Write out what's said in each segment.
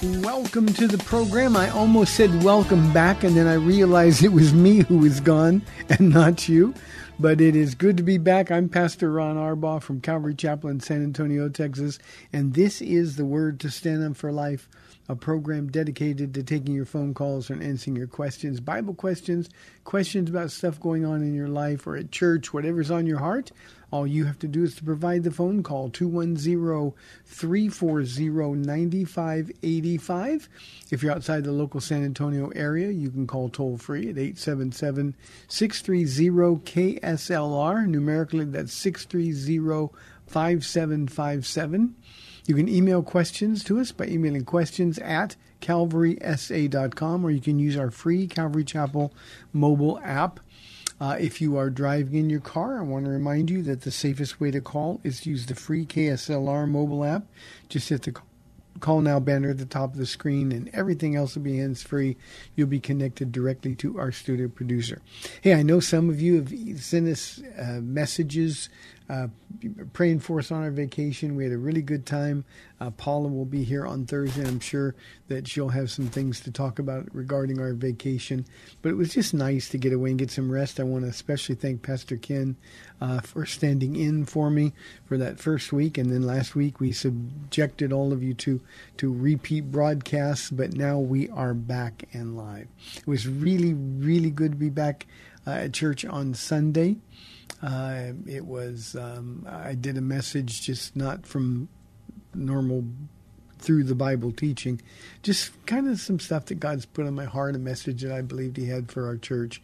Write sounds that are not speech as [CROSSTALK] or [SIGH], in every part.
Welcome to the program. I almost said welcome back, and then I realized it was me who was gone and not you. But it is good to be back. I'm Pastor Ron Arbaugh from Calvary Chapel in San Antonio, Texas, and this is the Word to Stand Up for Life, a program dedicated to taking your phone calls and answering your questions, Bible questions, questions about stuff going on in your life or at church, whatever's on your heart. All you have to do is to provide the phone call 210-340-9585. If you're outside the local San Antonio area, you can call toll free at 877-630-KSLR. Numerically that's 630-5757. You can email questions to us by emailing questions at calvarysa.com or you can use our free Calvary Chapel mobile app. Uh, if you are driving in your car, I want to remind you that the safest way to call is to use the free KSLR mobile app. Just hit the call now banner at the top of the screen, and everything else will be hands free. You'll be connected directly to our studio producer. Hey, I know some of you have sent us uh, messages uh, praying for us on our vacation. We had a really good time. Uh, Paula will be here on Thursday. I'm sure that she'll have some things to talk about regarding our vacation. But it was just nice to get away and get some rest. I want to especially thank Pastor Ken uh, for standing in for me for that first week. And then last week we subjected all of you to, to repeat broadcasts, but now we are back and live. It was really, really good to be back uh, at church on Sunday. Uh, it was um, I did a message just not from normal through the Bible teaching, just kind of some stuff that God's put on my heart, a message that I believed He had for our church.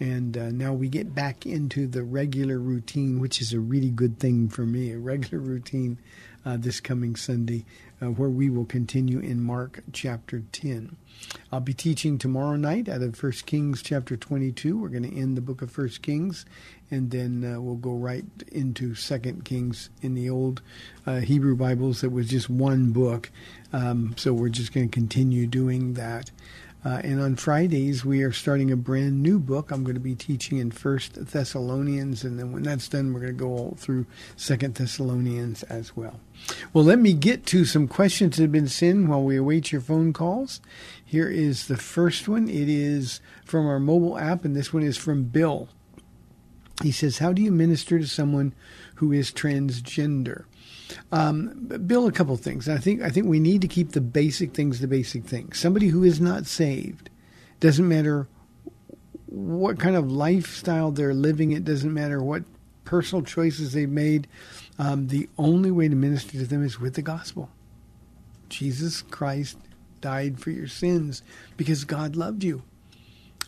And uh, now we get back into the regular routine, which is a really good thing for me, a regular routine uh, this coming Sunday, uh, where we will continue in Mark chapter 10. I'll be teaching tomorrow night out of 1 Kings chapter 22. We're going to end the book of 1 Kings, and then uh, we'll go right into 2 Kings in the old uh, Hebrew Bibles. It was just one book, um, so we're just going to continue doing that. Uh, and on Fridays, we are starting a brand new book. I'm going to be teaching in First Thessalonians, and then when that's done, we're going to go through Second Thessalonians as well. Well, let me get to some questions that have been sent while we await your phone calls. Here is the first one. It is from our mobile app, and this one is from Bill. He says, "How do you minister to someone who is transgender?" Um, Bill, a couple things. I think I think we need to keep the basic things the basic things. Somebody who is not saved doesn't matter what kind of lifestyle they're living. It doesn't matter what personal choices they've made. Um, the only way to minister to them is with the gospel. Jesus Christ died for your sins because God loved you.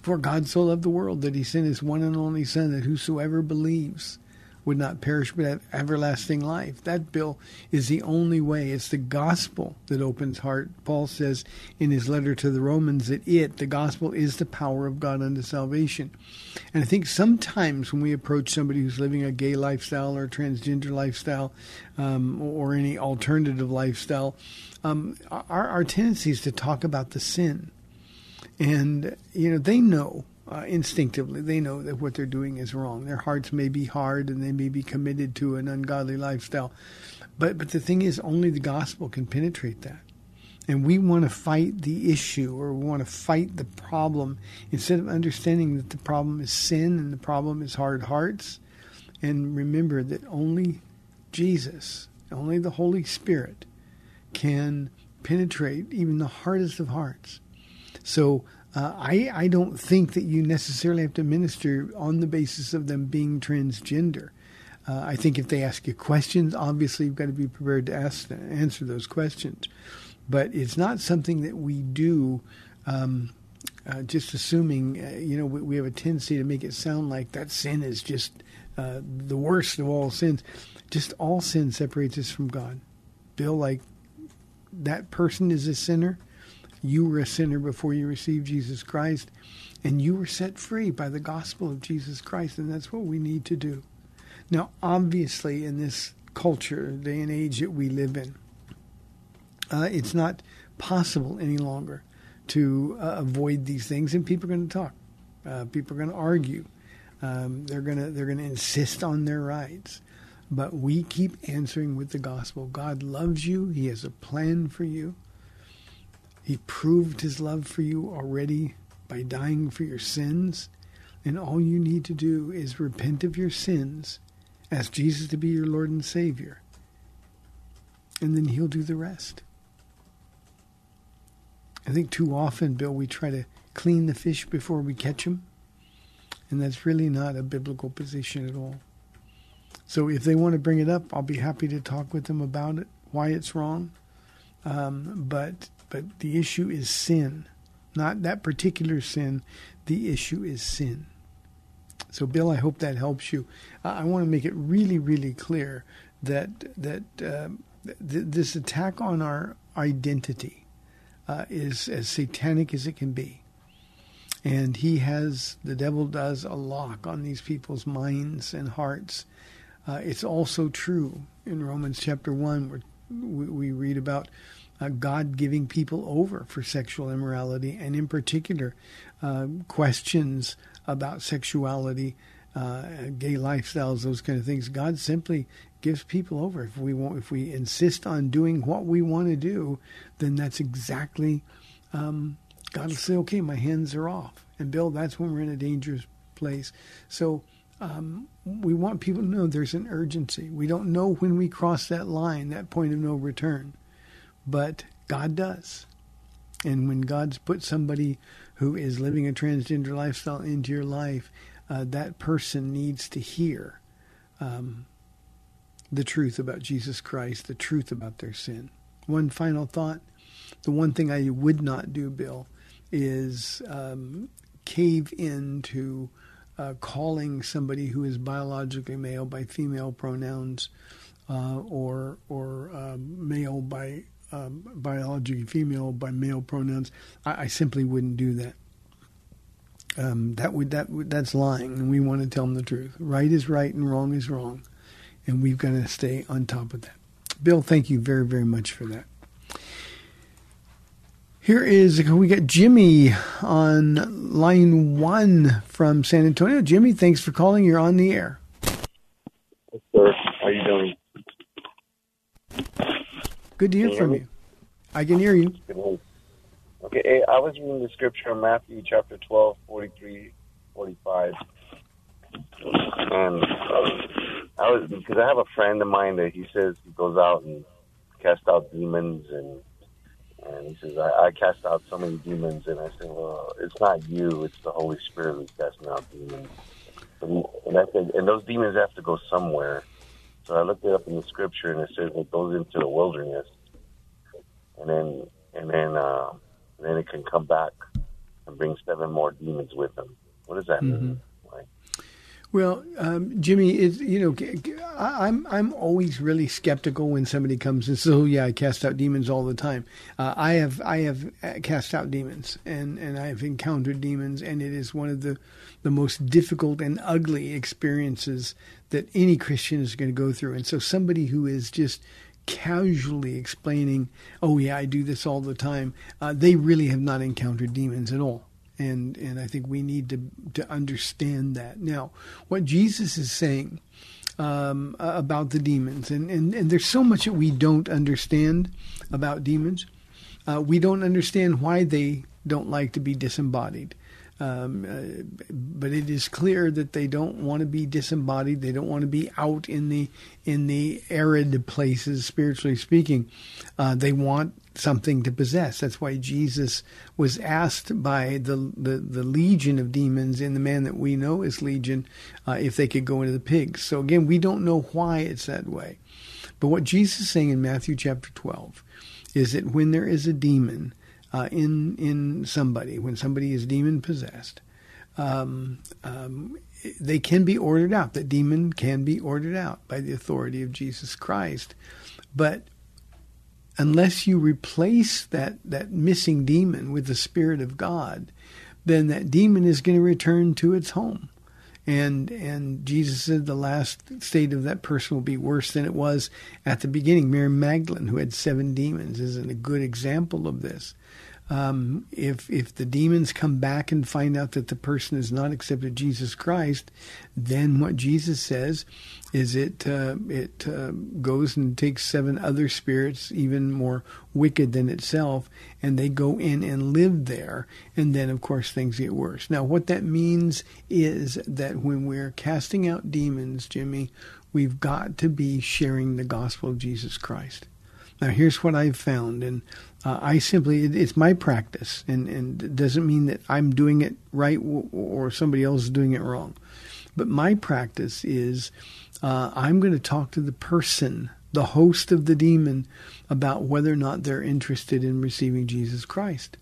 For God so loved the world that he sent his one and only Son, that whosoever believes would not perish but have everlasting life. That bill is the only way. It's the gospel that opens heart. Paul says in his letter to the Romans that it, the gospel, is the power of God unto salvation. And I think sometimes when we approach somebody who's living a gay lifestyle or transgender lifestyle um, or any alternative lifestyle, um, our, our tendency is to talk about the sin. And, you know, they know uh, instinctively. They know that what they're doing is wrong. Their hearts may be hard and they may be committed to an ungodly lifestyle. But, but the thing is, only the gospel can penetrate that. And we want to fight the issue or we want to fight the problem instead of understanding that the problem is sin and the problem is hard hearts. And remember that only Jesus, only the Holy Spirit can penetrate even the hardest of hearts. So uh, I, I don't think that you necessarily have to minister on the basis of them being transgender. Uh, I think if they ask you questions, obviously you've got to be prepared to ask answer those questions. But it's not something that we do um, uh, just assuming. Uh, you know, we, we, have a tendency to make it sound like that sin is just uh, the worst of all sins. Just all sin separates us from God. Bill, like that person is a sinner you were a sinner before you received Jesus Christ, and you were set free by the gospel of Jesus Christ, and that's what we need to do. Now, obviously, in this culture, day and age that we live in, uh, it's not possible any longer to uh, avoid these things, and people are going to talk. Uh, people are going to argue. Um, they're going to they're going to insist on their rights. But we keep answering with the gospel. God loves you. He has a plan for you. He proved his love for you already by dying for your sins. And all you need to do is repent of your sins, ask Jesus to be your Lord and Savior, and then He'll do the rest. I think too often, Bill, we try to clean the fish before we catch them, and that's really not a biblical position at all. So if they want to bring it up, I'll be happy to talk with them about it, why it's wrong. Um, but but the issue is sin, not that particular sin. The issue is sin. So, Bill, I hope that helps you. I want to make it really, really clear that that uh, th- this attack on our identity uh, is as satanic as it can be, and he has the devil does a lock on these people's minds and hearts. Uh, it's also true in Romans chapter one, where we, we read about uh, God giving people over for sexual immorality, and in particular, uh, questions about sexuality, uh, gay lifestyles, those kind of things. God simply gives people over. If we want, if we insist on doing what we want to do, then that's exactly um, God will say, "Okay, my hands are off." And Bill, that's when we're in a dangerous place. So. Um, we want people to know there's an urgency. We don't know when we cross that line, that point of no return but God does. And when God's put somebody who is living a transgender lifestyle into your life, uh, that person needs to hear um, the truth about Jesus Christ, the truth about their sin. One final thought the one thing I would not do, Bill, is um, cave into uh, calling somebody who is biologically male by female pronouns uh, or or uh, male by um, biology female by male pronouns. I, I simply wouldn't do that. Um, that would that would, that's lying, and we want to tell them the truth. Right is right, and wrong is wrong, and we've got to stay on top of that. Bill, thank you very very much for that. Here is we got Jimmy on line one from San Antonio. Jimmy, thanks for calling. You're on the air. Yes, sir. How you doing? Good to hear from you. I can hear you. Okay, I was reading the scripture in Matthew chapter 12, 43, 45. And um, I was, because I have a friend of mine that he says he goes out and casts out demons and and he says, I, I cast out so many demons. And I said, well, it's not you, it's the Holy Spirit who's casting out demons. And, and I said, and those demons have to go somewhere. So I looked it up in the scripture, and it says it goes into the wilderness, and then and then uh, and then it can come back and bring seven more demons with them. What does that mean? Well, um, Jimmy, you know, I'm I'm always really skeptical when somebody comes and says, "Oh yeah, I cast out demons all the time." Uh, I have I have uh, cast out demons, and and I have encountered demons, and it is one of the the most difficult and ugly experiences that any Christian is going to go through. And so, somebody who is just casually explaining, "Oh yeah, I do this all the time," uh, they really have not encountered demons at all and and I think we need to to understand that. Now, what Jesus is saying um, about the demons, and, and and there's so much that we don't understand about demons. Uh, we don't understand why they don't like to be disembodied. Um, uh, but it is clear that they don't want to be disembodied. They don't want to be out in the in the arid places, spiritually speaking. Uh, they want something to possess. That's why Jesus was asked by the the, the legion of demons in the man that we know as legion uh, if they could go into the pigs. So again, we don't know why it's that way. But what Jesus is saying in Matthew chapter twelve is that when there is a demon uh, in in somebody when somebody is demon possessed. Um, um, they can be ordered out. The demon can be ordered out by the authority of Jesus Christ, but unless you replace that that missing demon with the Spirit of God, then that demon is going to return to its home. And and Jesus said the last state of that person will be worse than it was at the beginning. Mary Magdalene, who had seven demons, is a good example of this. Um, if if the demons come back and find out that the person has not accepted Jesus Christ, then what Jesus says is it uh, it uh, goes and takes seven other spirits even more wicked than itself, and they go in and live there, and then of course things get worse. Now, what that means is that when we're casting out demons, Jimmy, we've got to be sharing the gospel of Jesus Christ. Now, here's what I've found, and uh, I simply, it, it's my practice, and, and it doesn't mean that I'm doing it right or somebody else is doing it wrong. But my practice is uh, I'm going to talk to the person, the host of the demon, about whether or not they're interested in receiving Jesus Christ.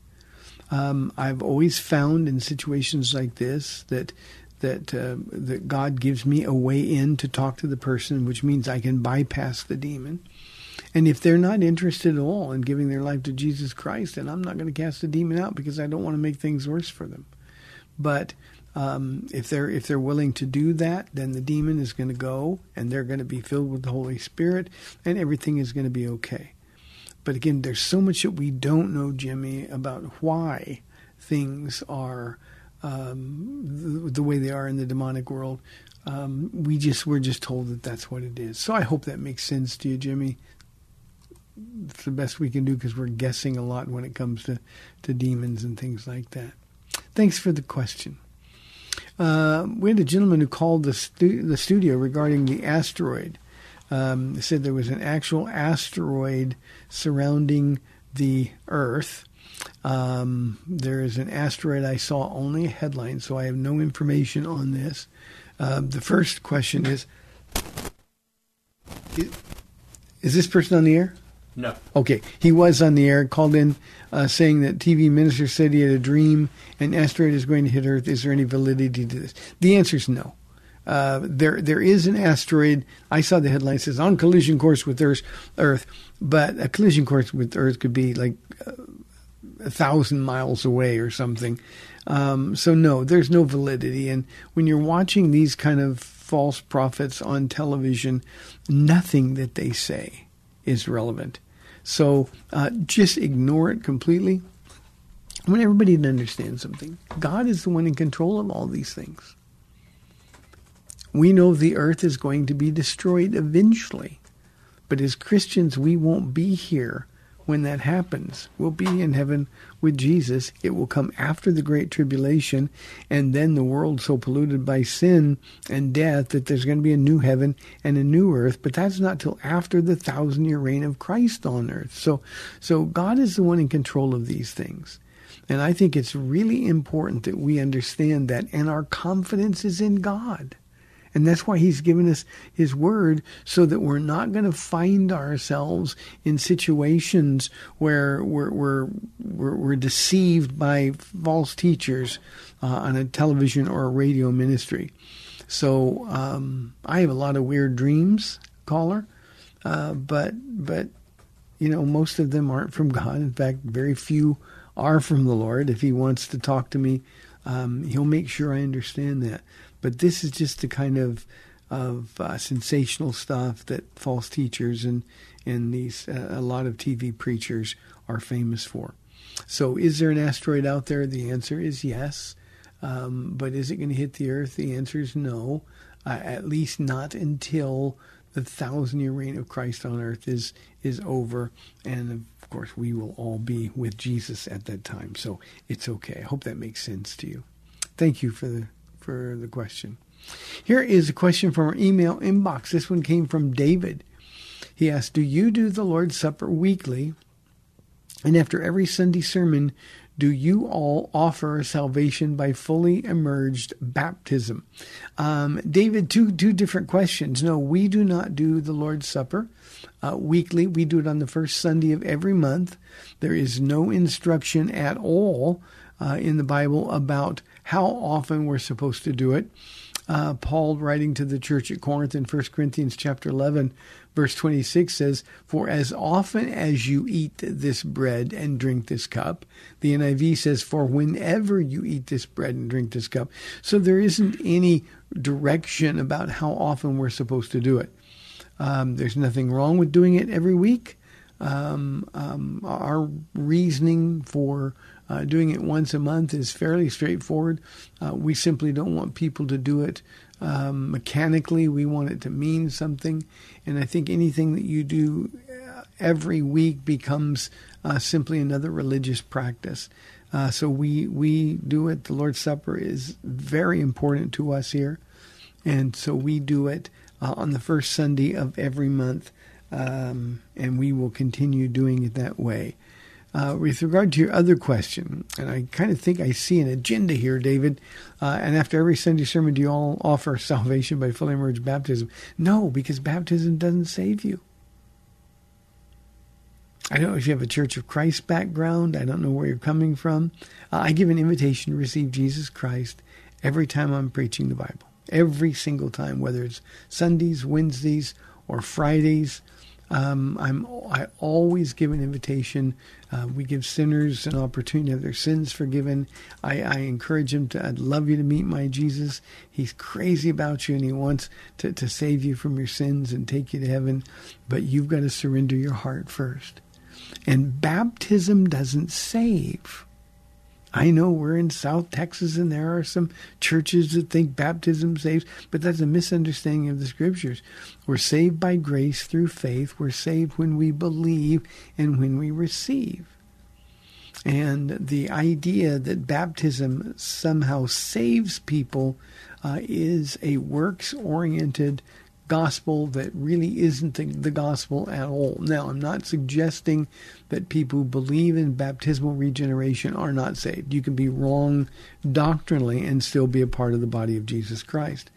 Um, I've always found in situations like this that that uh, that God gives me a way in to talk to the person, which means I can bypass the demon. And if they're not interested at all in giving their life to Jesus Christ, then I'm not going to cast the demon out because I don't want to make things worse for them. But um, if they're if they're willing to do that, then the demon is going to go, and they're going to be filled with the Holy Spirit, and everything is going to be okay. But again, there's so much that we don't know, Jimmy, about why things are um, the, the, way they are in the demonic world. Um, we just we're just told that that's what it is. So I hope that makes sense to you, Jimmy it's the best we can do because we're guessing a lot when it comes to, to demons and things like that. Thanks for the question. Uh, we had a gentleman who called the, stu- the studio regarding the asteroid. Um, said there was an actual asteroid surrounding the Earth. Um, there is an asteroid. I saw only a headline, so I have no information on this. Um, the first question is, is Is this person on the air? No. Okay, he was on the air, called in, uh, saying that TV minister said he had a dream, an asteroid is going to hit Earth. Is there any validity to this? The answer is no. Uh, there, there is an asteroid. I saw the headline says on collision course with Earth, Earth, but a collision course with Earth could be like uh, a thousand miles away or something. Um, so no, there's no validity. And when you're watching these kind of false prophets on television, nothing that they say is relevant. So uh, just ignore it completely. I want everybody to understand something. God is the one in control of all these things. We know the earth is going to be destroyed eventually. But as Christians, we won't be here when that happens. We'll be in heaven with Jesus. It will come after the Great Tribulation, and then the world so polluted by sin and death that there's going to be a new heaven and a new earth. But that's not till after the thousand year reign of Christ on earth. So, so God is the one in control of these things. And I think it's really important that we understand that, and our confidence is in God. And that's why he's given us his word so that we're not going to find ourselves in situations where we're, we're, we're, we're deceived by false teachers uh, on a television or a radio ministry. So um, I have a lot of weird dreams, caller, uh, but but you know most of them aren't from God. In fact, very few are from the Lord. If He wants to talk to me, um, He'll make sure I understand that. But this is just the kind of of uh, sensational stuff that false teachers and and these uh, a lot of TV preachers are famous for. So, is there an asteroid out there? The answer is yes. Um, but is it going to hit the Earth? The answer is no. Uh, at least not until the thousand year reign of Christ on earth is is over, and of course we will all be with Jesus at that time. So it's okay. I hope that makes sense to you. Thank you for the for the question. Here is a question from our email inbox. This one came from David. He asked, "Do you do the Lord's Supper weekly?" And after every Sunday sermon, do you all offer salvation by fully emerged baptism? Um, David, two two different questions. No, we do not do the Lord's Supper uh, weekly. We do it on the first Sunday of every month. There is no instruction at all uh, in the Bible about how often we're supposed to do it. Uh, Paul, writing to the church at Corinth in 1 Corinthians chapter 11, verse 26 says, For as often as you eat this bread and drink this cup, the NIV says, For whenever you eat this bread and drink this cup. So there isn't any direction about how often we're supposed to do it. Um, there's nothing wrong with doing it every week. Um, um, our reasoning for uh, doing it once a month is fairly straightforward. Uh, we simply don't want people to do it um, mechanically. We want it to mean something. And I think anything that you do uh, every week becomes uh, simply another religious practice. Uh, so we we do it. The Lord's Supper is very important to us here, and so we do it uh, on the first Sunday of every month, um, and we will continue doing it that way. Uh, with regard to your other question, and I kind of think I see an agenda here, David. Uh, and after every Sunday sermon, do you all offer [LAUGHS] salvation by fully immersed baptism? No, because baptism doesn't save you. I don't know if you have a Church of Christ background. I don't know where you're coming from. Uh, I give an invitation to receive Jesus Christ every time I'm preaching the Bible. Every single time, whether it's Sundays, Wednesdays, or Fridays. Um, I'm I always give an invitation. Uh, we give sinners an opportunity have their sins forgiven. I, I, encourage them to. I'd love you to meet my Jesus. He's crazy about you, and he wants to, to save you from your sins and take you to heaven. But you've got to surrender your heart first. And baptism doesn't save. I know we're in South Texas and there are some churches that think baptism saves, but that's a misunderstanding of the scriptures. We're saved by grace through faith. We're saved when we believe and when we receive. And the idea that baptism somehow saves people uh, is a works oriented gospel that really isn't the, the, gospel at all. Now, I'm not suggesting that people who believe in baptismal regeneration are not saved. You can be wrong doctrinally and still be a part of the body of Jesus Christ.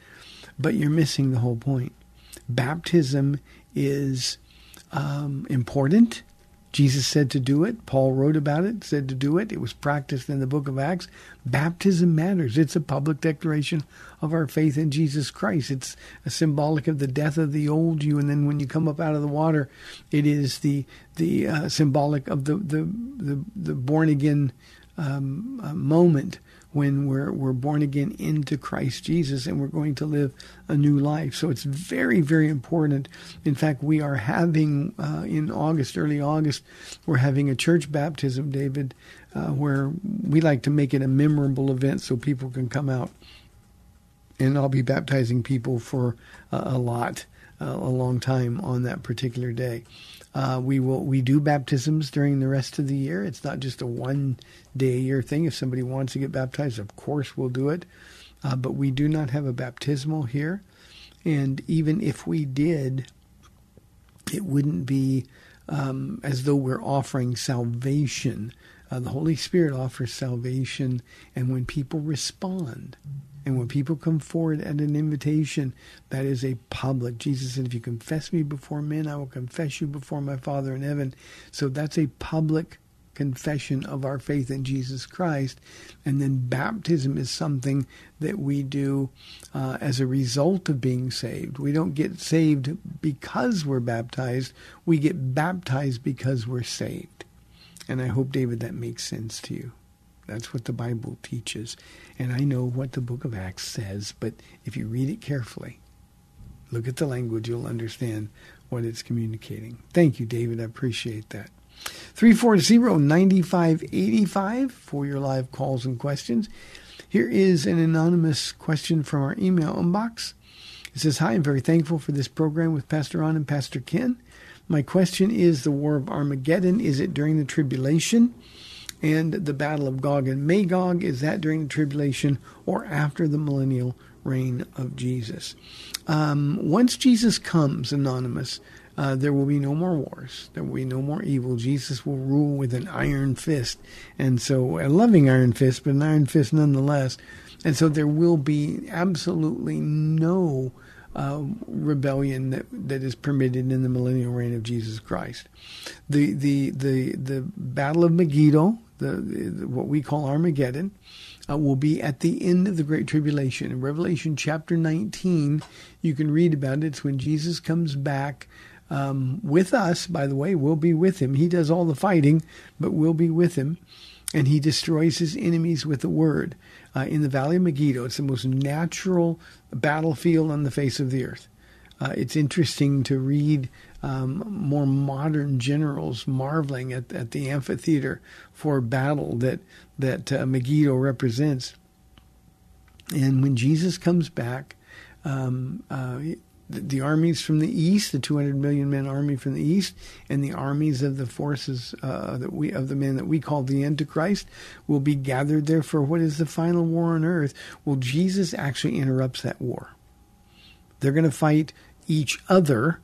But you're missing the whole point. Baptism is um, important. Jesus said to do it. Paul wrote about it, said to do it. It was practiced in the book of Acts. Baptism matters. It's a public declaration of our faith in Jesus Christ. It's a symbolic of the death of the old you, and then when you come up out of the water, it is the the uh, symbolic of the the the, the born again um, uh, moment when we're we're born again into Christ Jesus and we're going to live a new life. So it's very very important. In fact, we are having uh, in August, early August, we're having a church baptism, David, uh, where we like to make it a memorable event so people can come out. And I'll be baptizing people for uh, a lot, uh, a long time on that particular day. Uh, we will we do baptisms during the rest of the year. It's not just a one day a year thing. If somebody wants to get baptized, of course we'll do it. Uh, but we do not have a baptismal here, and even if we did, it wouldn't be um, as though we're offering salvation. Uh, the Holy Spirit offers salvation, and when people respond, and when people come forward at an invitation, that is a public. Jesus said, If you confess me before men, I will confess you before my Father in heaven. So that's a public confession of our faith in Jesus Christ. And then baptism is something that we do uh, as a result of being saved. We don't get saved because we're baptized, we get baptized because we're saved. And I hope, David, that makes sense to you. That's what the Bible teaches. And I know what the book of Acts says, but if you read it carefully, look at the language, you'll understand what it's communicating. Thank you, David. I appreciate that. 340-9585 for your live calls and questions. Here is an anonymous question from our email inbox. It says, Hi, I'm very thankful for this program with Pastor Ron and Pastor Ken. My question is the War of Armageddon, is it during the tribulation? And the Battle of Gog and Magog, is that during the tribulation or after the millennial reign of Jesus? Um, once Jesus comes, Anonymous, uh, there will be no more wars. There will be no more evil. Jesus will rule with an iron fist. And so, a loving iron fist, but an iron fist nonetheless. And so, there will be absolutely no uh, rebellion that, that is permitted in the millennial reign of Jesus Christ. The, the, the, the Battle of Megiddo, the, the what we call Armageddon, uh, will be at the end of the Great Tribulation. In Revelation chapter 19, you can read about it. It's when Jesus comes back um, with us, by the way, we'll be with him. He does all the fighting, but we'll be with him. And he destroys his enemies with the word. Uh, in the Valley of Megiddo, it's the most natural battlefield on the face of the earth. Uh, it's interesting to read um, more modern generals marveling at, at the amphitheater for battle that that uh, Megiddo represents. And when Jesus comes back, um, uh, the, the, armies from the east, the 200 million men army from the east, and the armies of the forces uh, that we of the men that we call the Antichrist, will be gathered there for what is the final war on earth. Well, Jesus actually interrupts that war. They're going to fight each other.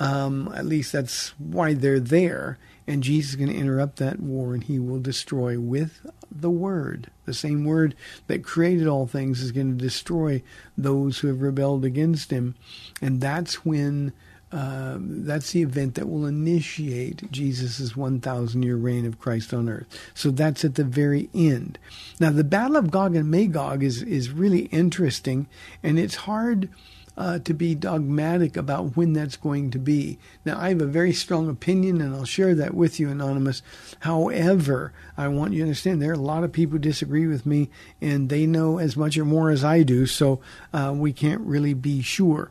Um, at least that's why they're there. And Jesus is going to interrupt that war and he will destroy with the word. The same word that created all things is going to destroy those who have rebelled against him. And that's when, uh, that's the event that will initiate Jesus' 1,000 year reign of Christ on earth. So that's at the very end. Now, the Battle of Gog and Magog is, is really interesting and it's hard uh, to be dogmatic about when that's going to be. Now, I have a very strong opinion, and I'll share that with you, Anonymous. However, I want you to understand there are a lot of people who disagree with me, and they know as much or more as I do, so uh, we can't really be sure.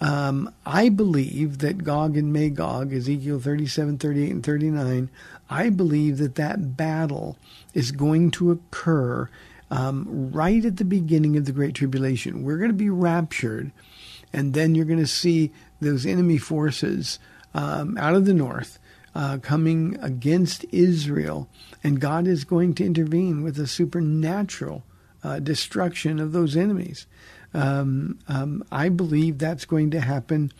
Um, I believe that Gog and Magog, Ezekiel 37, 38, and 39, I believe that that battle is going to occur um, right at the beginning of the Great Tribulation. We're going to be raptured and then you're going to see those enemy forces um, out of the north uh, coming against Israel, and God is going to intervene with a supernatural uh, destruction of those enemies. Um, um, I believe that's going to happen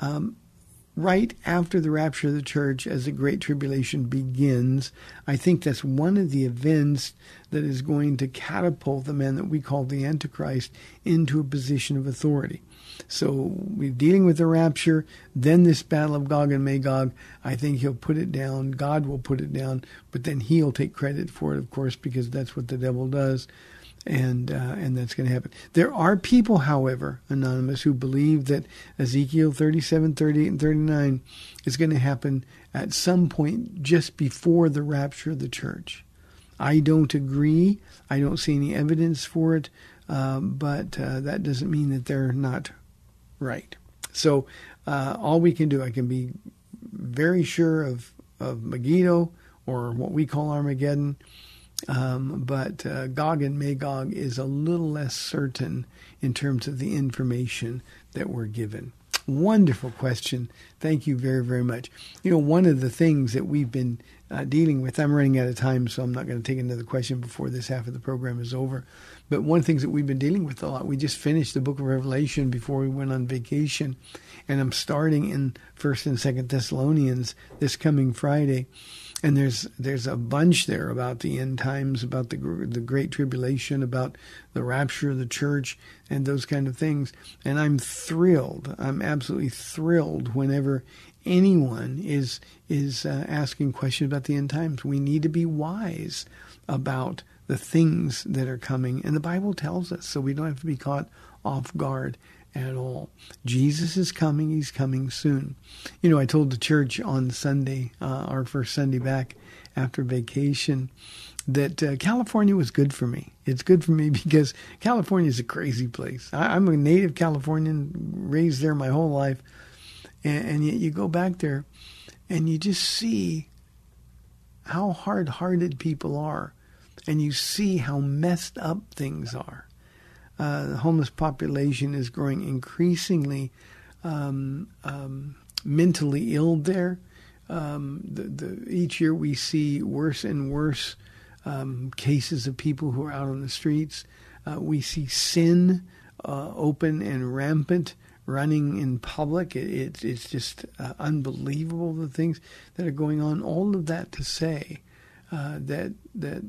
um, right after the rapture of the church as the Great Tribulation begins. I think that's one of the events that is going to catapult the man that we call the Antichrist into a position of authority. So we're dealing with the rapture, then this battle of Gog and Magog. I think he'll put it down. God will put it down, but then he'll take credit for it, of course, because that's what the devil does. And uh, and that's going to happen. There are people, however, anonymous, who believe that Ezekiel 37, 38, and 39 is going to happen at some point just before the rapture of the church. I don't agree. I don't see any evidence for it, um, but uh, that doesn't mean that they're not right. So uh, all we can do, I can be very sure of, of Megiddo or what we call Armageddon, um, but uh, Gog and Magog is a little less certain in terms of the information that we're given. Wonderful question. Thank you very, very much. You know, one of the things that we've been uh, dealing with, I'm running out of time, so I'm not going to take another question before this half of the program is over. But one of the things that we've been dealing with a lot, we just finished the book of Revelation before we went on vacation, and I'm starting in First and Second Thessalonians this coming Friday, and there's there's a bunch there about the end times, about the the great tribulation, about the rapture of the church, and those kind of things. And I'm thrilled. I'm absolutely thrilled whenever anyone is is uh, asking questions about the end times. We need to be wise about the things that are coming, and the Bible tells us, so we don't have to be caught off guard at all. Jesus is coming; He's coming soon. You know, I told the church on Sunday, uh, our first Sunday back after vacation, that uh, California was good for me. It's good for me [LAUGHS] because California is a crazy place. I, I'm a native Californian, raised there my whole life, and, and yet you go back there, and you just see how hard-hearted people are, and you see how messed up things are. Uh, the homeless population is growing increasingly um, um, mentally ill there. Um, the, the, each year we see worse and worse um, cases of people who are out on the streets. Uh, we see sin uh, open and rampant running in public. It, it, it's just uh, unbelievable the things that are going on. All of that to say uh, that that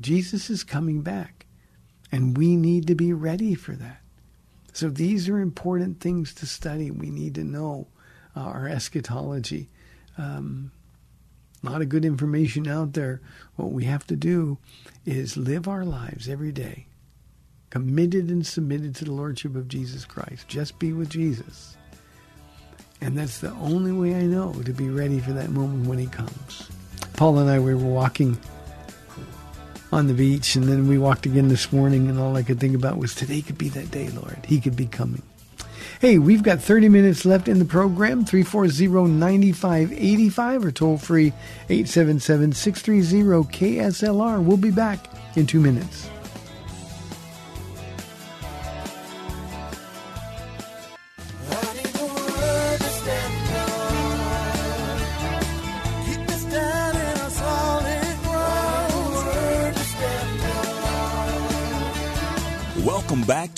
Jesus is coming back, and we need to be ready for that. So these are important things to study. We need to know uh, our eschatology. Um, a lot of good information out there. What we have to do is live our lives every day committed and submitted to the Lordship of Jesus Christ. Just be with Jesus. And that's the only way I know to be ready for that moment when he comes. Paul and I, we were walking on the beach, and then we walked again this morning, and all I could think about was today could be that day, Lord. He could be coming. Hey, we've got 30 minutes left in the program. 340-9585 or toll free 877-630-KSLR. We'll be back in two minutes.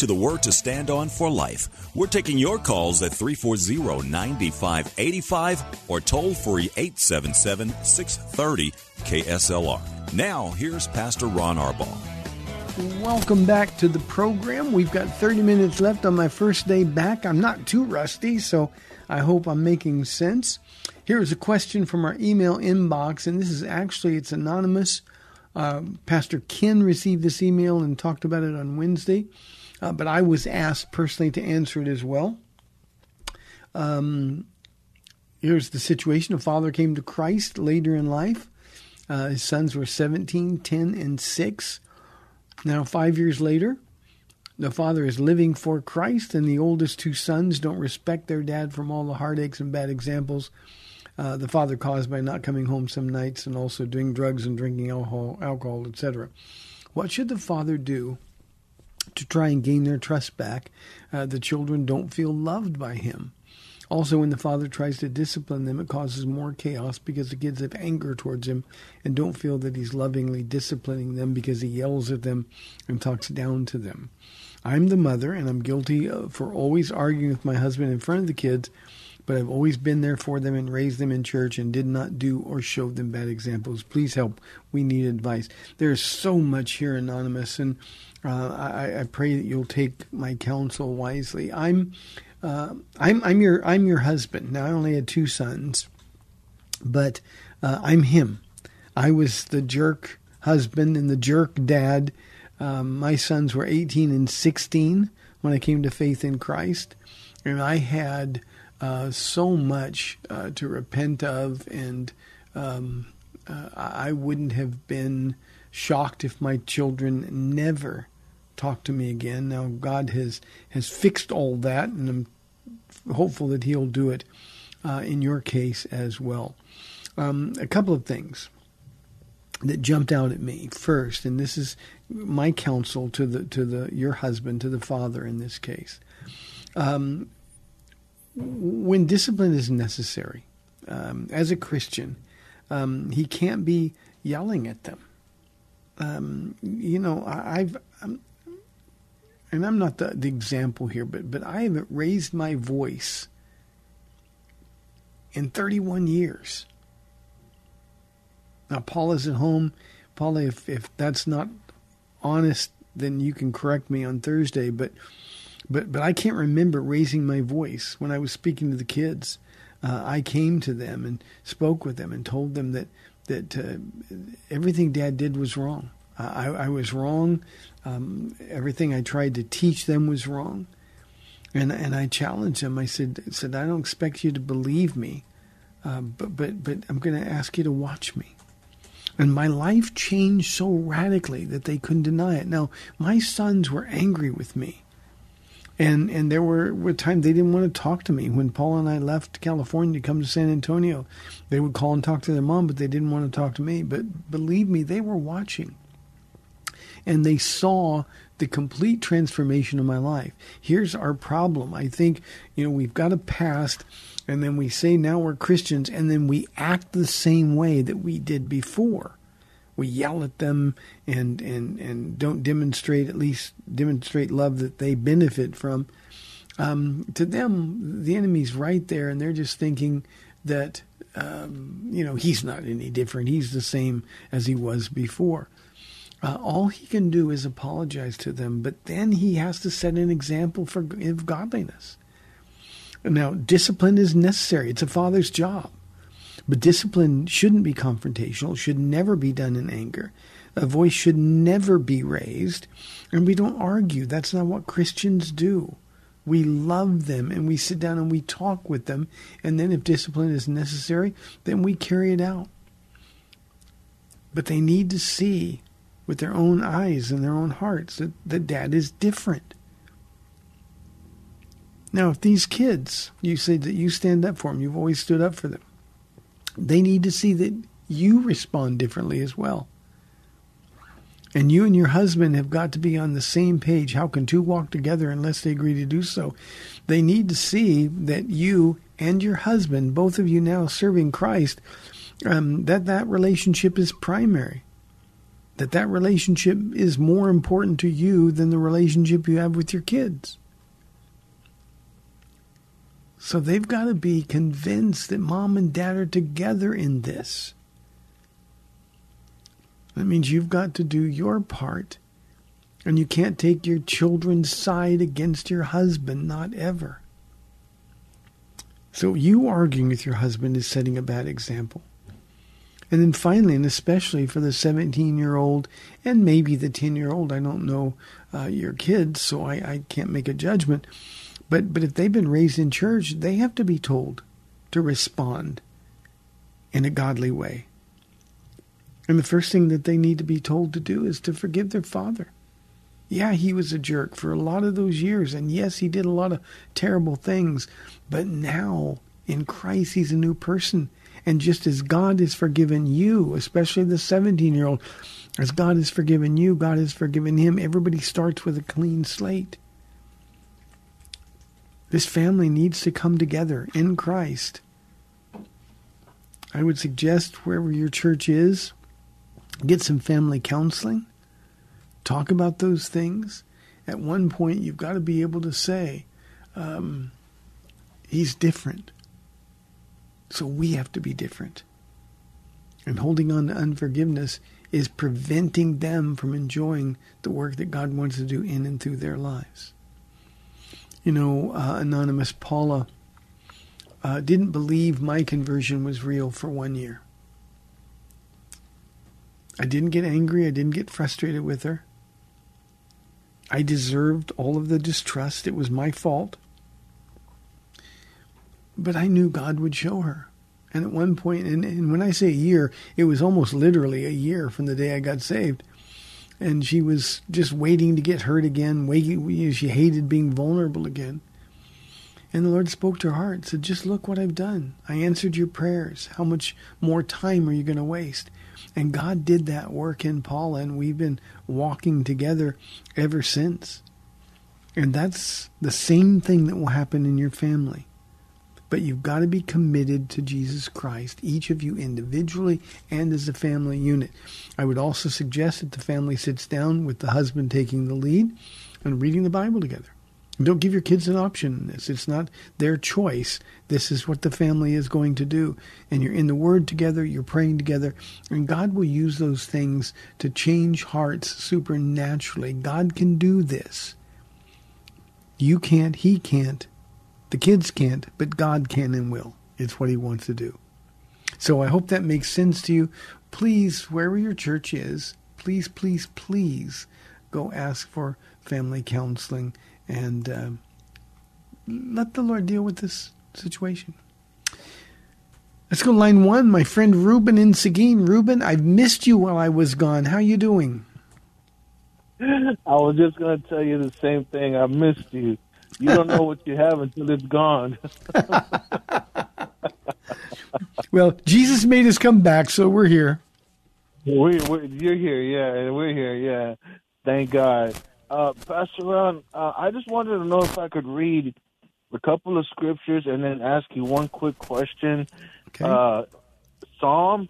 To the Word to Stand On for Life. We're taking your calls at 340 9585 or toll free 877 630 KSLR. Now, here's Pastor Ron Arbaugh. Welcome back to the program. We've got 30 minutes left on my first day back. I'm not too rusty, so I hope I'm making sense. Here is a question from our email inbox, and this is actually it's anonymous. Uh, Pastor Ken received this email and talked about it on Wednesday, uh, but I was asked personally to answer it as well. Um, here's the situation: a father came to Christ later in life. Uh, his sons were 17, 10, and 6. Now, five years later, the father is living for Christ, and the oldest two sons don't respect their dad from all the heartaches and bad examples uh, the father caused by not coming home some nights and also doing drugs and drinking alcohol, alcohol etc. What should the father do to try and gain their trust back? Uh, the children don't feel loved by him. Also, when the father tries to discipline them, it causes more chaos because the kids have anger towards him and don't feel that he's lovingly disciplining them because he yells at them and talks down to them. I'm the mother, and I'm guilty for always arguing with my husband in front of the kids, but I've always been there for them and raised them in church and did not do or show them bad examples. Please help. We need advice. There's so much here, Anonymous, and uh, I, I pray that you'll take my counsel wisely. I'm uh, I'm I'm your I'm your husband. Now I only had two sons, but uh, I'm him. I was the jerk husband and the jerk dad. Um, my sons were 18 and 16 when I came to faith in Christ, and I had uh, so much uh, to repent of, and um, uh, I wouldn't have been shocked if my children never talked to me again. Now God has has fixed all that, and I'm hopeful that He'll do it uh, in your case as well. Um, a couple of things that jumped out at me first, and this is my counsel to the to the your husband, to the father in this case. Um, when discipline is necessary, um, as a Christian, um, he can't be yelling at them. Um, you know, I, I've, and I'm not the, the example here, but but I haven't raised my voice in 31 years. Now, Paul is at home. Paula, if if that's not honest, then you can correct me on Thursday. But but but I can't remember raising my voice when I was speaking to the kids. uh, I came to them and spoke with them and told them that that uh, everything Dad did was wrong. I, I was wrong. Um, everything I tried to teach them was wrong, and and I challenged them. I said said I don't expect you to believe me, uh, but but but I'm going to ask you to watch me. And my life changed so radically that they couldn't deny it. Now, my sons were angry with me. And and there were, were times they didn't want to talk to me. When Paul and I left California to come to San Antonio, they would call and talk to their mom, but they didn't want to talk to me. But believe me, they were watching. And they saw the complete transformation of my life. Here's our problem. I think, you know, we've got a past and then we say now we're Christians and then we act the same way that we did before we yell at them and and and don't demonstrate at least demonstrate love that they benefit from. Um, to them, the enemy's right there, and they're just thinking that um, you know he's not any different. He's the same as he was before. Uh, all he can do is apologize to them, but then he has to set an example for of godliness. Now, discipline is necessary. It's a father's job. But discipline shouldn't be confrontational, should never be done in anger. A voice should never be raised. And we don't argue. That's not what Christians do. We love them and we sit down and we talk with them. And then, if discipline is necessary, then we carry it out. But they need to see with their own eyes and their own hearts that, that dad is different. Now, if these kids, you say that you stand up for them, you've always stood up for them, they need to see that you respond differently as well. And you and your husband have got to be on the same page. How can two walk together unless they agree to do so? They need to see that you and your husband, both of you now serving Christ, um, that that relationship is primary. That that relationship is more important to you than the relationship you have with your kids. So they've got to be convinced that mom and dad are together in this. That means you've got to do your part. And you can't take your children's side against your husband, not ever. So you arguing with your husband is setting a bad example. And then finally, and especially for the 17 year old and maybe the 10 year old, I don't know uh, your kids, so I, I can't make a judgment. But but if they've been raised in church, they have to be told to respond in a godly way. And the first thing that they need to be told to do is to forgive their father. Yeah, he was a jerk for a lot of those years, and yes, he did a lot of terrible things, but now in Christ he's a new person. And just as God has forgiven you, especially the 17 year old, as God has forgiven you, God has forgiven him. Everybody starts with a clean slate. This family needs to come together in Christ. I would suggest wherever your church is, get some family counseling. Talk about those things. At one point, you've got to be able to say, um, he's different. So we have to be different. And holding on to unforgiveness is preventing them from enjoying the work that God wants to do in and through their lives you know, uh, anonymous Paula uh, didn't believe my conversion was real for one year. I didn't get angry. I didn't get frustrated with her. I deserved all of the distrust. It was my fault. But I knew God would show her. And at one point, and, and when I say a year, it was almost literally a year from the day I got saved and she was just waiting to get hurt again. Waiting, she hated being vulnerable again. And the Lord spoke to her heart, and said, Just look what I've done. I answered your prayers. How much more time are you going to waste? And God did that work in Paula, and we've been walking together ever since. And that's the same thing that will happen in your family. But you've got to be committed to Jesus Christ, each of you individually and as a family unit. I would also suggest that the family sits down with the husband taking the lead and reading the Bible together. Don't give your kids an option in this. It's not their choice. This is what the family is going to do. And you're in the Word together, you're praying together, and God will use those things to change hearts supernaturally. God can do this. You can't, He can't. The kids can't, but God can and will. It's what He wants to do. So I hope that makes sense to you. Please, wherever your church is, please, please, please go ask for family counseling and uh, let the Lord deal with this situation. Let's go line one. My friend Ruben in Seguin. Ruben, I've missed you while I was gone. How are you doing? [LAUGHS] I was just going to tell you the same thing. I missed you. You don't know what you have until it's gone. [LAUGHS] well, Jesus made us come back, so we're here. We, we, you're here, yeah, and we're here, yeah. Thank God. Uh, Pastor Ron, uh, I just wanted to know if I could read a couple of scriptures and then ask you one quick question. Okay. Uh, Psalm,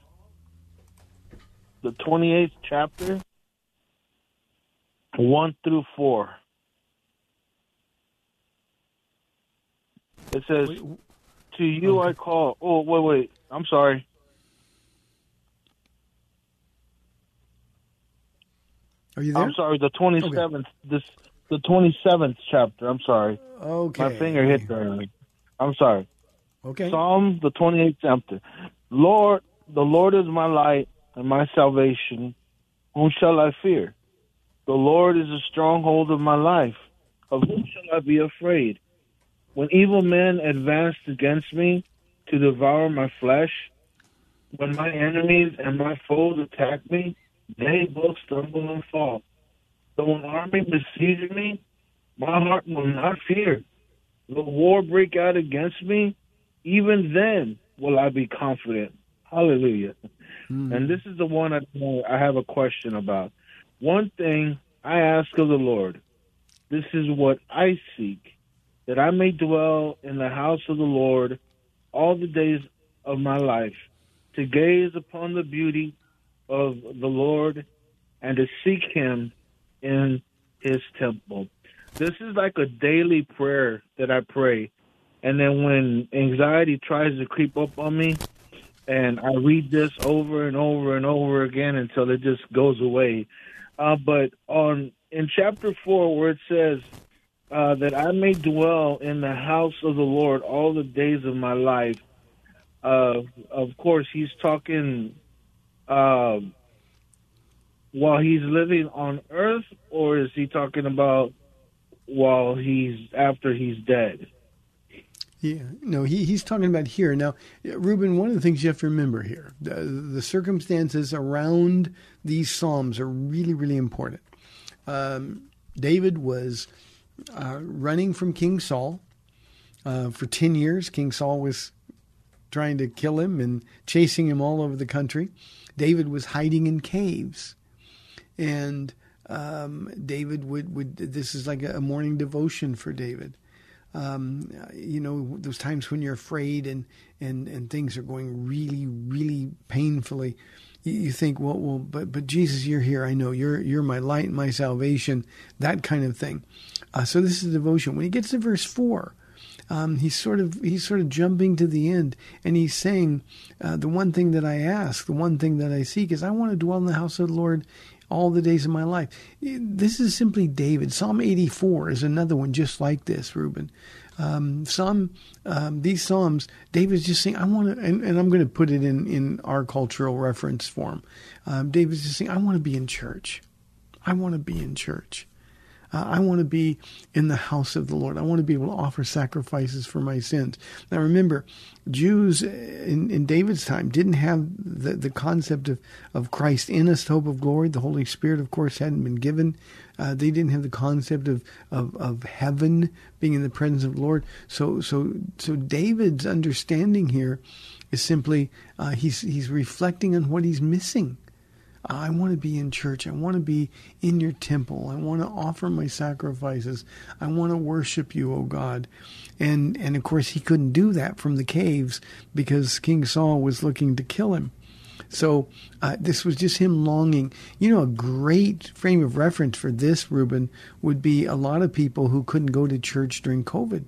the 28th chapter, 1 through 4. It says, To you I call. Oh, wait, wait. I'm sorry. Are you there? I'm sorry, the 27th, this, the 27th chapter. I'm sorry. Okay. My finger hit there. I'm sorry. Okay. Psalm, the 28th chapter. Lord, the Lord is my light and my salvation. Whom shall I fear? The Lord is the stronghold of my life. Of whom shall I be afraid? When evil men advanced against me to devour my flesh, when my enemies and my foes attack me, they both stumble and fall. Though an army besieges me, my heart will not fear. The war break out against me, even then will I be confident. Hallelujah. Hmm. And this is the one I, I have a question about. One thing I ask of the Lord, this is what I seek, that I may dwell in the house of the Lord all the days of my life, to gaze upon the beauty of the Lord and to seek him in his temple. This is like a daily prayer that I pray. And then when anxiety tries to creep up on me, and I read this over and over and over again until it just goes away. Uh, but on in chapter four, where it says uh, that I may dwell in the house of the Lord all the days of my life, uh, of course, he's talking uh, while he's living on earth, or is he talking about while he's after he's dead? Yeah, no, he, he's talking about here. Now, Ruben, one of the things you have to remember here the, the circumstances around these Psalms are really, really important. Um, David was uh, running from King Saul uh, for 10 years. King Saul was trying to kill him and chasing him all over the country. David was hiding in caves. And um, David would, would, this is like a morning devotion for David um, you know those times when you're afraid and and and things are going really really painfully you, think well well but but Jesus you're here I know you're you're my light and my salvation that kind of thing uh, so this is devotion when he gets to verse 4 um, he's sort of he's sort of jumping to the end, and he's saying, uh, "The one thing that I ask, the one thing that I seek, is I want to dwell in the house of the Lord all the days of my life." This is simply David. Psalm 84 is another one just like this, Ruben. Um, some um, these psalms, David's just saying, "I want to," and, and, I'm going to put it in in our cultural reference form. Um, David's just saying, "I want to be in church. I want to be in church." I want to be in the house of the Lord. I want to be able to offer sacrifices for my sins. Now, remember, Jews in, in David's time didn't have the, the concept of, of Christ in us, hope of glory. The Holy Spirit, of course, hadn't been given. Uh, they didn't have the concept of, of, of heaven being in the presence of the Lord. So, so, so David's understanding here is simply uh, he's he's reflecting on what he's missing. I want to be in church. I want to be in your temple. I want to offer my sacrifices. I want to worship you, O God. And and of course he couldn't do that from the caves because King Saul was looking to kill him. So uh, this was just him longing. You know, a great frame of reference for this, Ruben, would be a lot of people who couldn't go to church during COVID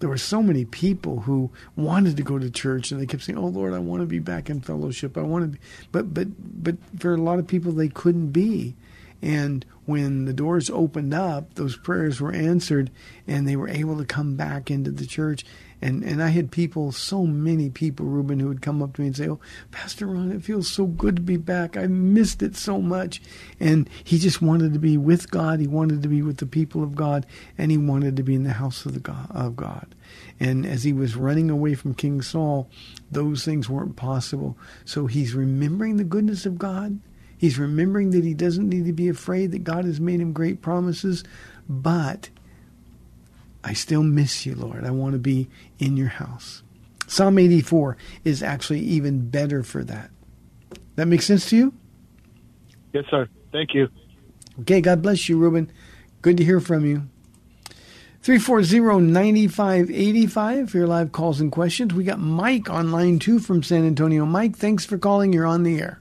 there were so many people who wanted to go to church and they kept saying, "Oh Lord, I want to be back in fellowship. I want to be," but but but for a lot of people they couldn't be, And when the doors opened up, those prayers were answered and they were able to come back into the church. And, and I had people, so many people, Ruben, who would come up to me and say, Oh, Pastor Ron, it feels so good to be back. I missed it so much. And he just wanted to be with God. He wanted to be with the people of God. And he wanted to be in the house of, the God, of God. And as he was running away from King Saul, those things weren't possible. So he's remembering the goodness of God. He's remembering that he doesn't need to be afraid, that God has made him great promises. But I still miss you, Lord. I want to be in your house. Psalm 84 is actually even better for that. That makes sense to you? Yes, sir. Thank you. Okay, God bless you, Ruben. Good to hear from you. 340-9585 for your live calls and questions. We got Mike on line two from San Antonio. Mike, thanks for calling. You're on the air.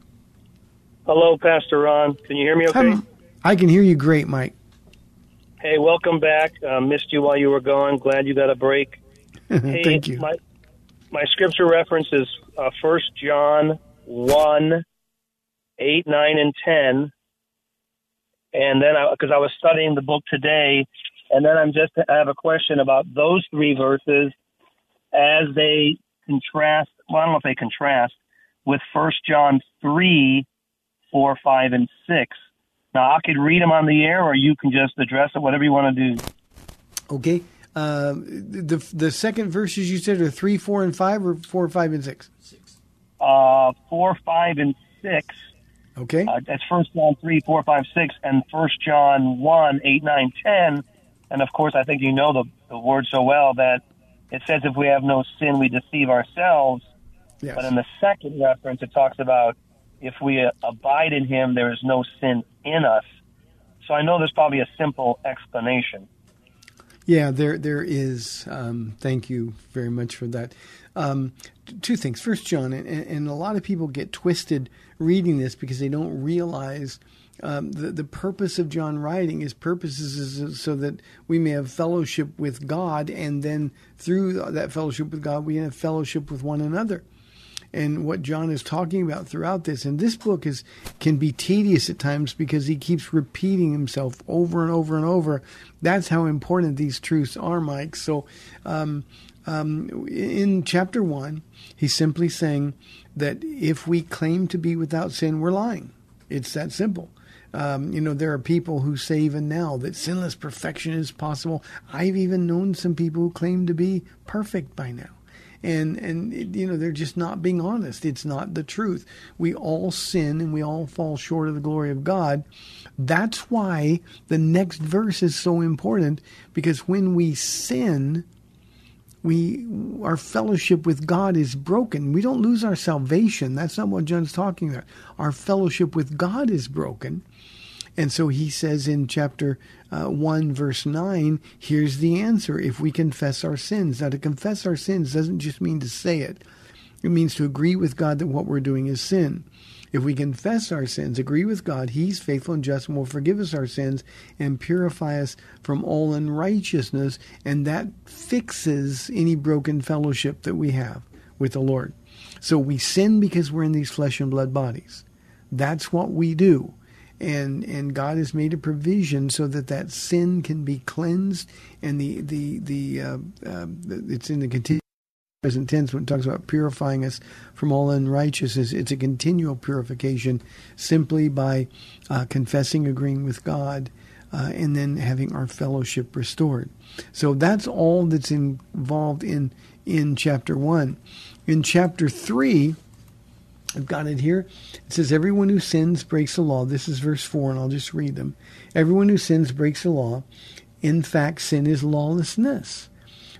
Hello, Pastor Ron. Can you hear me okay? Hi, I can hear you great, Mike. Hey, welcome back. Uh, missed you while you were gone. Glad you got a break. [LAUGHS] Hey, Thank you. My, my scripture reference is uh, John 1, 8, 9, and 10. And then, I because I, was studying the book today, and then I'm just, I have a question about those three verses as they contrast, well, I don't know if they contrast, with First John 3, 4, 5, and 6. Now, I could read them on the air, or you can just address it, whatever you want to do. Okay. Uh, the the second verses you said are three, four, and five, or four, five, and six. Uh, 4, 5, and 6. Okay. Uh, that's First John 3, 4, 5, 6, and First John 1, 8, 9, 10. And of course, I think you know the, the word so well that it says if we have no sin, we deceive ourselves. Yes. But in the second reference, it talks about if we abide in him, there is no sin in us. So I know there's probably a simple explanation. Yeah, there there is. Um, thank you very much for that. Um, two things. First, John, and, and a lot of people get twisted reading this because they don't realize um, the the purpose of John writing. His purpose is so that we may have fellowship with God, and then through that fellowship with God, we have fellowship with one another and what John is talking about throughout this. And this book is can be tedious at times because he keeps repeating himself over and over and over. That's how important these truths are, Mike. So, um, um, in chapter one, he's simply saying that if we claim to be without sin, we're lying. It's that simple. Um, you know, there are people who say even now that sinless perfection is possible. I've even known some people who claim to be perfect by now and and you know they're just not being honest it's not the truth we all sin and we all fall short of the glory of god that's why the next verse is so important because when we sin we our fellowship with God is broken. We don't lose our salvation. That's not what John's talking about. Our fellowship with God is broken. And so he says in chapter uh, 1, verse 9, here's the answer if we confess our sins. Now, to confess our sins doesn't just mean to say it, it means to agree with God that what we're doing is sin. If we confess our sins, agree with God, He's faithful and just and will forgive us our sins and purify us from all unrighteousness. And that fixes any broken fellowship that we have with the Lord. So we sin because we're in these flesh and blood bodies. That's what we do and and God has made a provision so that that sin can be cleansed, and the the the uh, uh, it's in the continuous present tense when it talks about purifying us from all unrighteousness. It's a continual purification simply by uh, confessing, agreeing with God. Uh, and then having our fellowship restored. So that's all that's involved in in chapter one. In chapter three, I've got it here. It says, Everyone who sins breaks the law. This is verse 4, and I'll just read them. Everyone who sins breaks the law. In fact, sin is lawlessness.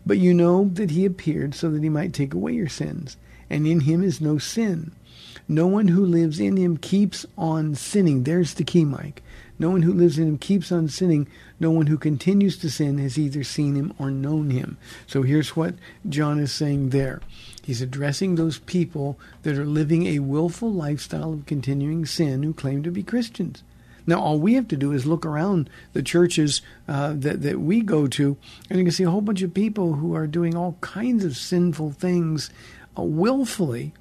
But you know that he appeared so that he might take away your sins, and in him is no sin. No one who lives in him keeps on sinning. There's the key, Mike. No one who lives in him keeps on sinning. No one who continues to sin has either seen him or known him. So here's what John is saying there. He's addressing those people that are living a willful lifestyle of continuing sin who claim to be Christians. Now, all we have to do is look around the churches uh, that, that we go to, and you can see a whole bunch of people who are doing all kinds of sinful things uh, willfully,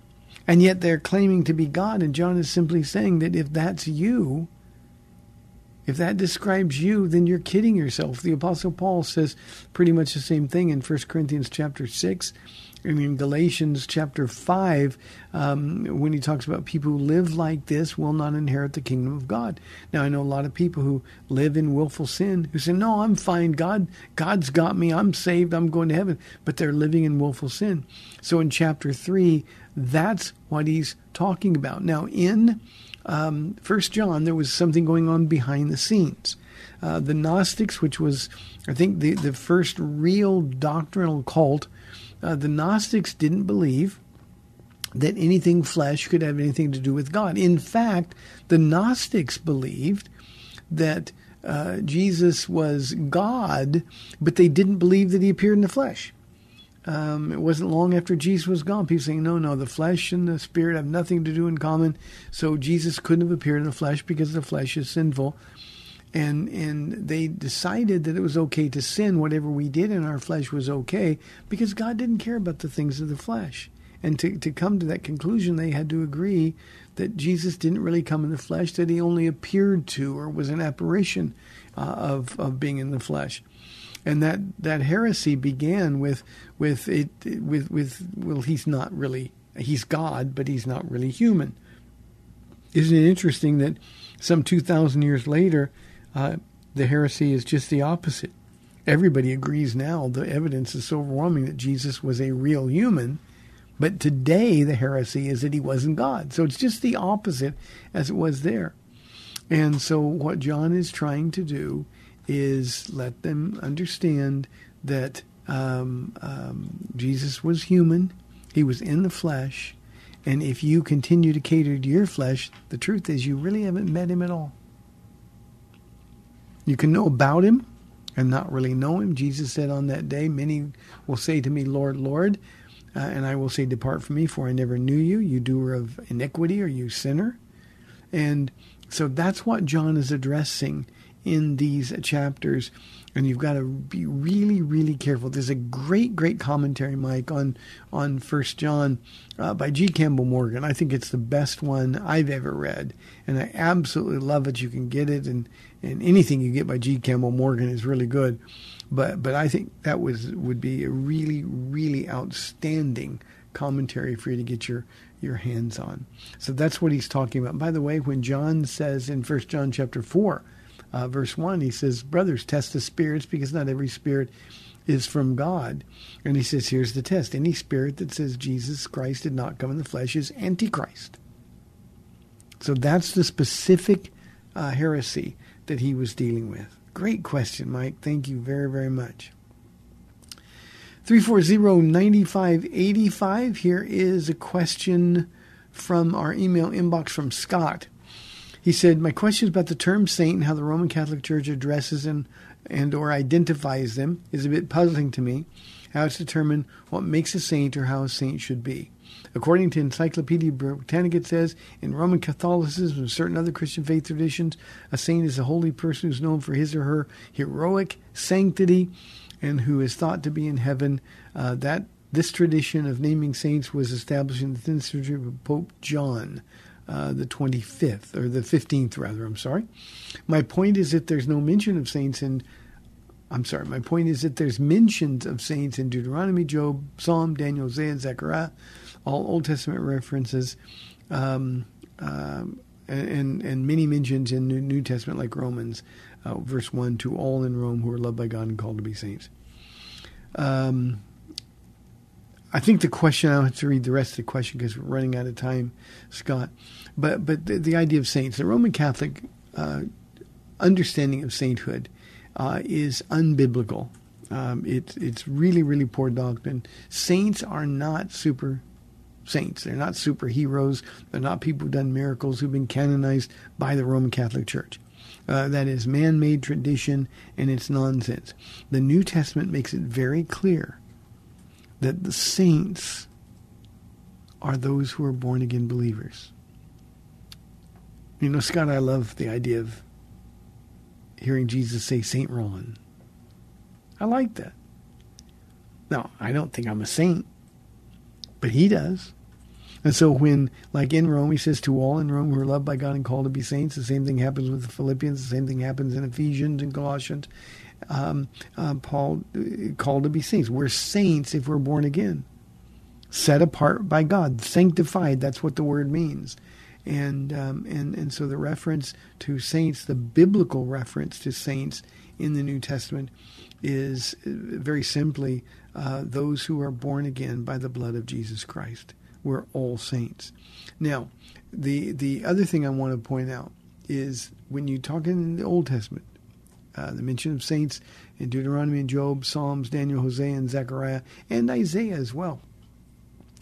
and yet they're claiming to be God. And John is simply saying that if that's you, If that describes you, then you're kidding yourself. The Apostle Paul says pretty much the same thing in 1 Corinthians chapter 6 and in Galatians chapter 5 um, when he talks about people who live like this will not inherit the kingdom of God. Now, I know a lot of people who live in willful sin who say, no, I'm fine. God, God's got me. I'm saved. I'm going to heaven. But they're living in willful sin. So in chapter 3, that's what he's talking about. Now, in um, First John, there was something going on behind the scenes. Uh, the Gnostics, which was, I think, the, the first real doctrinal cult, uh, the Gnostics didn't believe that anything flesh could have anything to do with God. In fact, the Gnostics believed that uh, Jesus was God, but they didn't believe that he appeared in the flesh. Um, it wasn't long after Jesus was gone. People saying, no, no, the flesh and the spirit have nothing to do in common. So Jesus couldn't have appeared in the flesh because the flesh is sinful. And and they decided that it was okay to sin. Whatever we did in our flesh was okay because God didn't care about the things of the flesh. And to, to come to that conclusion, they had to agree that Jesus didn't really come in the flesh, that he only appeared to or was an apparition uh, of, of being in the flesh and that that heresy began with with it with with well he's not really he's God but he's not really human. Isn't it interesting that some two thousand years later, uh, the heresy is just the opposite. Everybody agrees now. The evidence is so overwhelming that Jesus was a real human. But today, the heresy is that he wasn't God. So it's just the opposite as it was there. And so, what John is trying to do is let them understand that um, um, Jesus was human, he was in the flesh, and if you continue to cater to your flesh, the truth is you really haven't met him at all. You can know about him and not really know him. Jesus said on that day, Many will say to me, Lord, Lord, uh, and I will say, Depart from me, for I never knew you, you doer of iniquity, or you sinner. And so that's what John is addressing in these chapters, and you've got to be really, really careful. There's a great, great commentary, Mike, on on First John uh, by G. Campbell Morgan. I think it's the best one I've ever read, and I absolutely love it. You can get it, and and anything you get by G. Campbell Morgan is really good. But but I think that was would be a really, really outstanding commentary for you to get your your hands on. So that's what he's talking about. By the way, when John says in First John chapter four uh, verse 1, he says, Brothers, test the spirits because not every spirit is from God. And he says, Here's the test any spirit that says Jesus Christ did not come in the flesh is Antichrist. So that's the specific uh, heresy that he was dealing with. Great question, Mike. Thank you very, very much. 340-9585. Here is a question from our email inbox from Scott. He said, "My question is about the term saint and how the Roman Catholic Church addresses and and or identifies them is a bit puzzling to me. How it's determined what makes a saint or how a saint should be." According to Encyclopedia Britannica, it says in Roman Catholicism and certain other Christian faith traditions, a saint is a holy person who's known for his or her heroic sanctity and who is thought to be in heaven. Uh, that this tradition of naming saints was established in the 10th century by Pope John uh, the 25th, or the 15th, rather, I'm sorry. My point is that there's no mention of saints in, I'm sorry, my point is that there's mentions of saints in Deuteronomy, Job, Psalm, Daniel, Isaiah, Zechariah, all Old Testament references, um, um, and, and many mentions in New, New Testament, like Romans, uh, verse 1, to all in Rome who are loved by God and called to be saints. Um, I think the question, I don't have to read the rest of the question because we're running out of time, Scott. But, but the, the idea of saints, the Roman Catholic uh, understanding of sainthood uh, is unbiblical. Um, it, it's really, really poor doctrine. Saints are not super saints. They're not superheroes. They're not people who've done miracles who've been canonized by the Roman Catholic Church. Uh, that is man made tradition and it's nonsense. The New Testament makes it very clear that the saints are those who are born again believers. You know, Scott, I love the idea of hearing Jesus say Saint Ron. I like that. Now, I don't think I'm a saint, but he does. And so when, like in Rome, he says to all in Rome who are loved by God and called to be saints, the same thing happens with the Philippians, the same thing happens in Ephesians and Colossians. Um, uh, Paul uh, called to be saints. We're saints if we're born again, set apart by God, sanctified. That's what the word means. And um, and and so the reference to saints, the biblical reference to saints in the New Testament, is uh, very simply uh, those who are born again by the blood of Jesus Christ. We're all saints. Now, the the other thing I want to point out is when you talk in the Old Testament, uh, the mention of saints in Deuteronomy and Job, Psalms, Daniel, Hosea, and Zechariah, and Isaiah as well.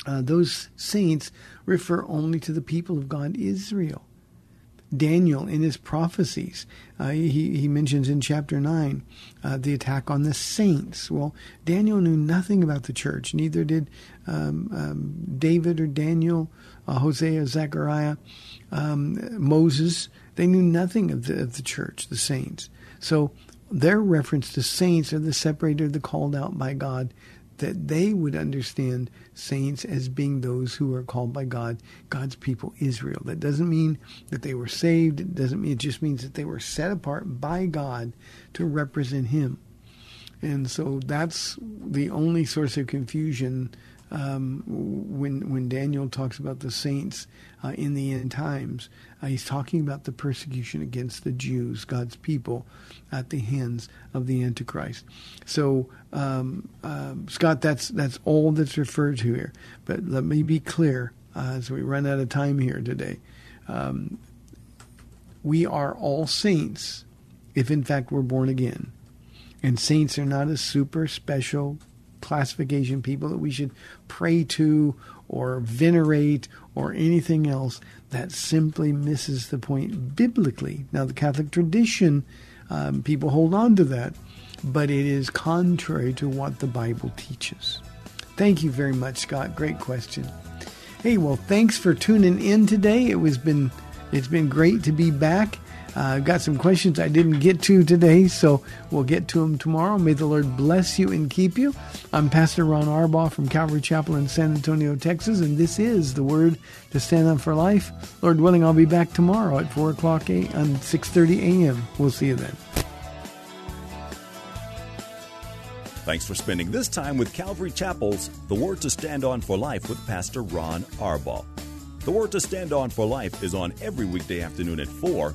Uh, those saints refer only to the people of God, Israel. Daniel, in his prophecies, uh, he, he mentions in chapter 9 uh, the attack on the saints. Well, Daniel knew nothing about the church, neither did um, um, David or Daniel, uh, Hosea, Zechariah, um, Moses. They knew nothing of the, of the church, the saints. So their reference to saints are the separated, the called out by God that they would understand saints as being those who are called by God, God's people, Israel. That doesn't mean that they were saved. It doesn't mean it just means that they were set apart by God to represent Him. And so that's the only source of confusion um, when when Daniel talks about the saints uh, in the end times. Uh, he's talking about the persecution against the Jews, God's people, at the hands of the Antichrist. So, um, uh, Scott, that's that's all that's referred to here. But let me be clear uh, as we run out of time here today. Um, we are all saints if, in fact, we're born again. And saints are not a super special classification people that we should pray to or venerate or anything else that simply misses the point biblically. Now, the Catholic tradition, um, people hold on to that, but it is contrary to what the Bible teaches. Thank you very much, Scott. Great question. Hey, well, thanks for tuning in today. It was been it's been great to be back. I've got some questions I didn't get to today, so we'll get to them tomorrow. May the Lord bless you and keep you. I'm Pastor Ron Arbaugh from Calvary Chapel in San Antonio, Texas, and this is the Word to Stand on for Life. Lord willing, I'll be back tomorrow at 4 o'clock on um, 6.30 a.m. We'll see you then. Thanks for spending this time with Calvary Chapel's The Word to Stand On for Life with Pastor Ron Arbaugh. The Word to Stand On for Life is on every weekday afternoon at 4,